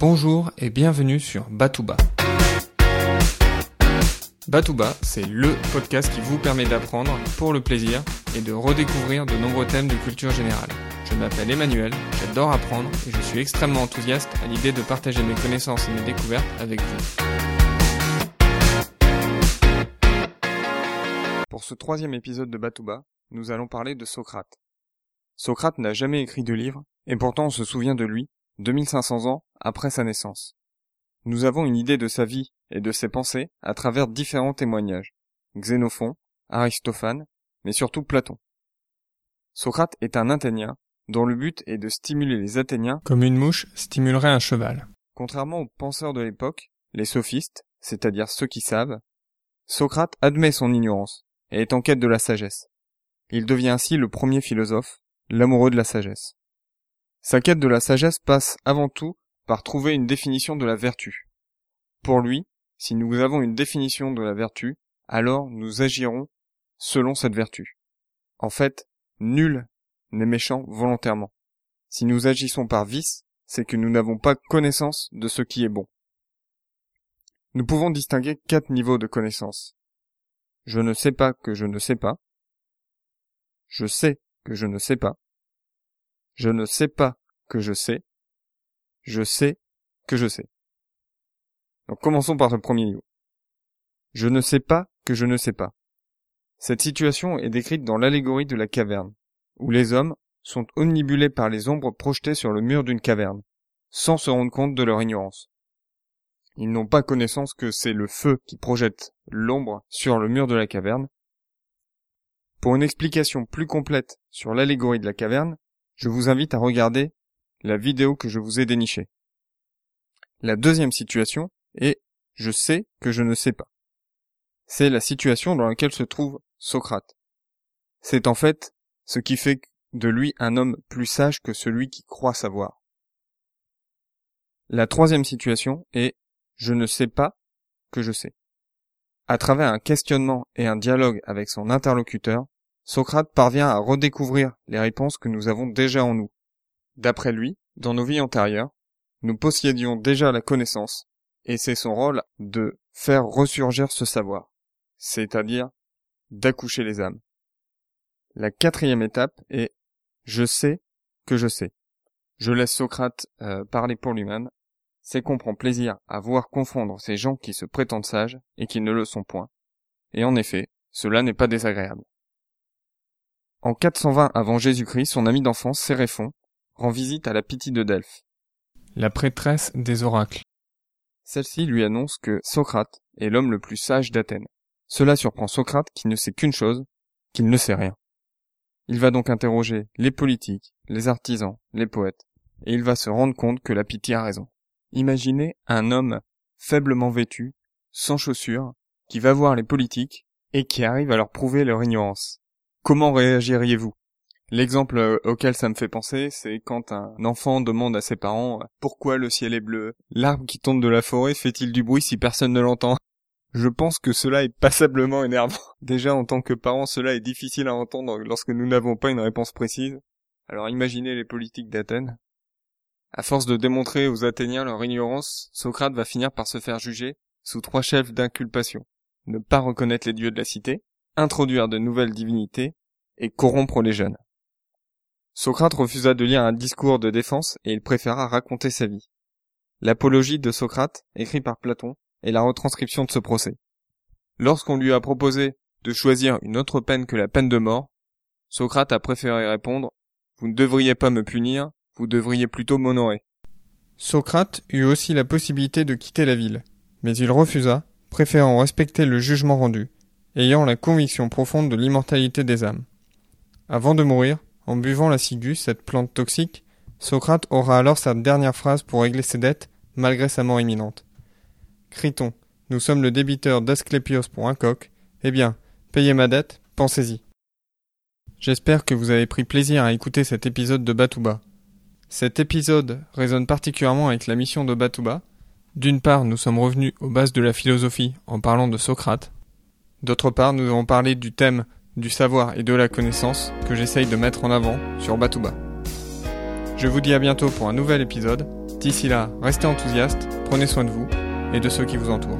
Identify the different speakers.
Speaker 1: Bonjour et bienvenue sur Batouba. Batouba, c'est LE podcast qui vous permet d'apprendre pour le plaisir et de redécouvrir de nombreux thèmes de culture générale. Je m'appelle Emmanuel, j'adore apprendre et je suis extrêmement enthousiaste à l'idée de partager mes connaissances et mes découvertes avec vous. Pour ce troisième épisode de Batouba, nous allons parler de Socrate. Socrate n'a jamais écrit de livre, et pourtant on se souvient de lui, 2500 ans après sa naissance. Nous avons une idée de sa vie et de ses pensées à travers différents témoignages. Xénophon, Aristophane, mais surtout Platon. Socrate est un Athénien dont le but est de stimuler les Athéniens comme une mouche stimulerait un cheval. Contrairement aux penseurs de l'époque, les sophistes, c'est-à-dire ceux qui savent, Socrate admet son ignorance et est en quête de la sagesse. Il devient ainsi le premier philosophe, l'amoureux de la sagesse. Sa quête de la sagesse passe avant tout par trouver une définition de la vertu. Pour lui, si nous avons une définition de la vertu, alors nous agirons selon cette vertu. En fait, nul n'est méchant volontairement. Si nous agissons par vice, c'est que nous n'avons pas connaissance de ce qui est bon. Nous pouvons distinguer quatre niveaux de connaissance. Je ne sais pas que je ne sais pas. Je sais que je ne sais pas. Je ne sais pas que je sais. Je sais que je sais. Donc commençons par le premier niveau. Je ne sais pas que je ne sais pas. Cette situation est décrite dans l'allégorie de la caverne, où les hommes sont omnibulés par les ombres projetées sur le mur d'une caverne, sans se rendre compte de leur ignorance. Ils n'ont pas connaissance que c'est le feu qui projette l'ombre sur le mur de la caverne. Pour une explication plus complète sur l'allégorie de la caverne, je vous invite à regarder la vidéo que je vous ai dénichée. La deuxième situation est je sais que je ne sais pas. C'est la situation dans laquelle se trouve Socrate. C'est en fait ce qui fait de lui un homme plus sage que celui qui croit savoir. La troisième situation est je ne sais pas que je sais. À travers un questionnement et un dialogue avec son interlocuteur, Socrate parvient à redécouvrir les réponses que nous avons déjà en nous. D'après lui, dans nos vies antérieures, nous possédions déjà la connaissance, et c'est son rôle de faire ressurgir ce savoir, c'est-à-dire d'accoucher les âmes. La quatrième étape est je sais que je sais. Je laisse Socrate euh, parler pour lui-même c'est qu'on prend plaisir à voir confondre ces gens qui se prétendent sages et qui ne le sont point. Et en effet, cela n'est pas désagréable. En 420 avant Jésus-Christ, son ami d'enfance, Séréphon, rend visite à la Pythie de Delphes. La prêtresse des oracles. Celle-ci lui annonce que Socrate est l'homme le plus sage d'Athènes. Cela surprend Socrate qui ne sait qu'une chose, qu'il ne sait rien. Il va donc interroger les politiques, les artisans, les poètes, et il va se rendre compte que la Pythie a raison. Imaginez un homme faiblement vêtu, sans chaussures, qui va voir les politiques et qui arrive à leur prouver leur ignorance. Comment réagiriez-vous? L'exemple euh, auquel ça me fait penser, c'est quand un enfant demande à ses parents euh, pourquoi le ciel est bleu? L'arbre qui tombe de la forêt fait-il du bruit si personne ne l'entend? Je pense que cela est passablement énervant. Déjà en tant que parent, cela est difficile à entendre lorsque nous n'avons pas une réponse précise. Alors imaginez les politiques d'Athènes. À force de démontrer aux Athéniens leur ignorance, Socrate va finir par se faire juger sous trois chefs d'inculpation. Ne pas reconnaître les dieux de la cité, introduire de nouvelles divinités et corrompre les jeunes. Socrate refusa de lire un discours de défense et il préféra raconter sa vie. L'apologie de Socrate, écrit par Platon, est la retranscription de ce procès. Lorsqu'on lui a proposé de choisir une autre peine que la peine de mort, Socrate a préféré répondre Vous ne devriez pas me punir, vous devriez plutôt m'honorer. Socrate eut aussi la possibilité de quitter la ville, mais il refusa, préférant respecter le jugement rendu, ayant la conviction profonde de l'immortalité des âmes. Avant de mourir, en buvant la ciguë, cette plante toxique, Socrate aura alors sa dernière phrase pour régler ses dettes, malgré sa mort imminente. Criton, nous sommes le débiteur d'Asclépios pour un coq. Eh bien, payez ma dette, pensez-y. J'espère que vous avez pris plaisir à écouter cet épisode de Batouba. Cet épisode résonne particulièrement avec la mission de Batouba. D'une part, nous sommes revenus aux bases de la philosophie en parlant de Socrate. D'autre part, nous avons parlé du thème du savoir et de la connaissance que j'essaye de mettre en avant sur Batouba. Je vous dis à bientôt pour un nouvel épisode. D'ici là, restez enthousiastes, prenez soin de vous et de ceux qui vous entourent.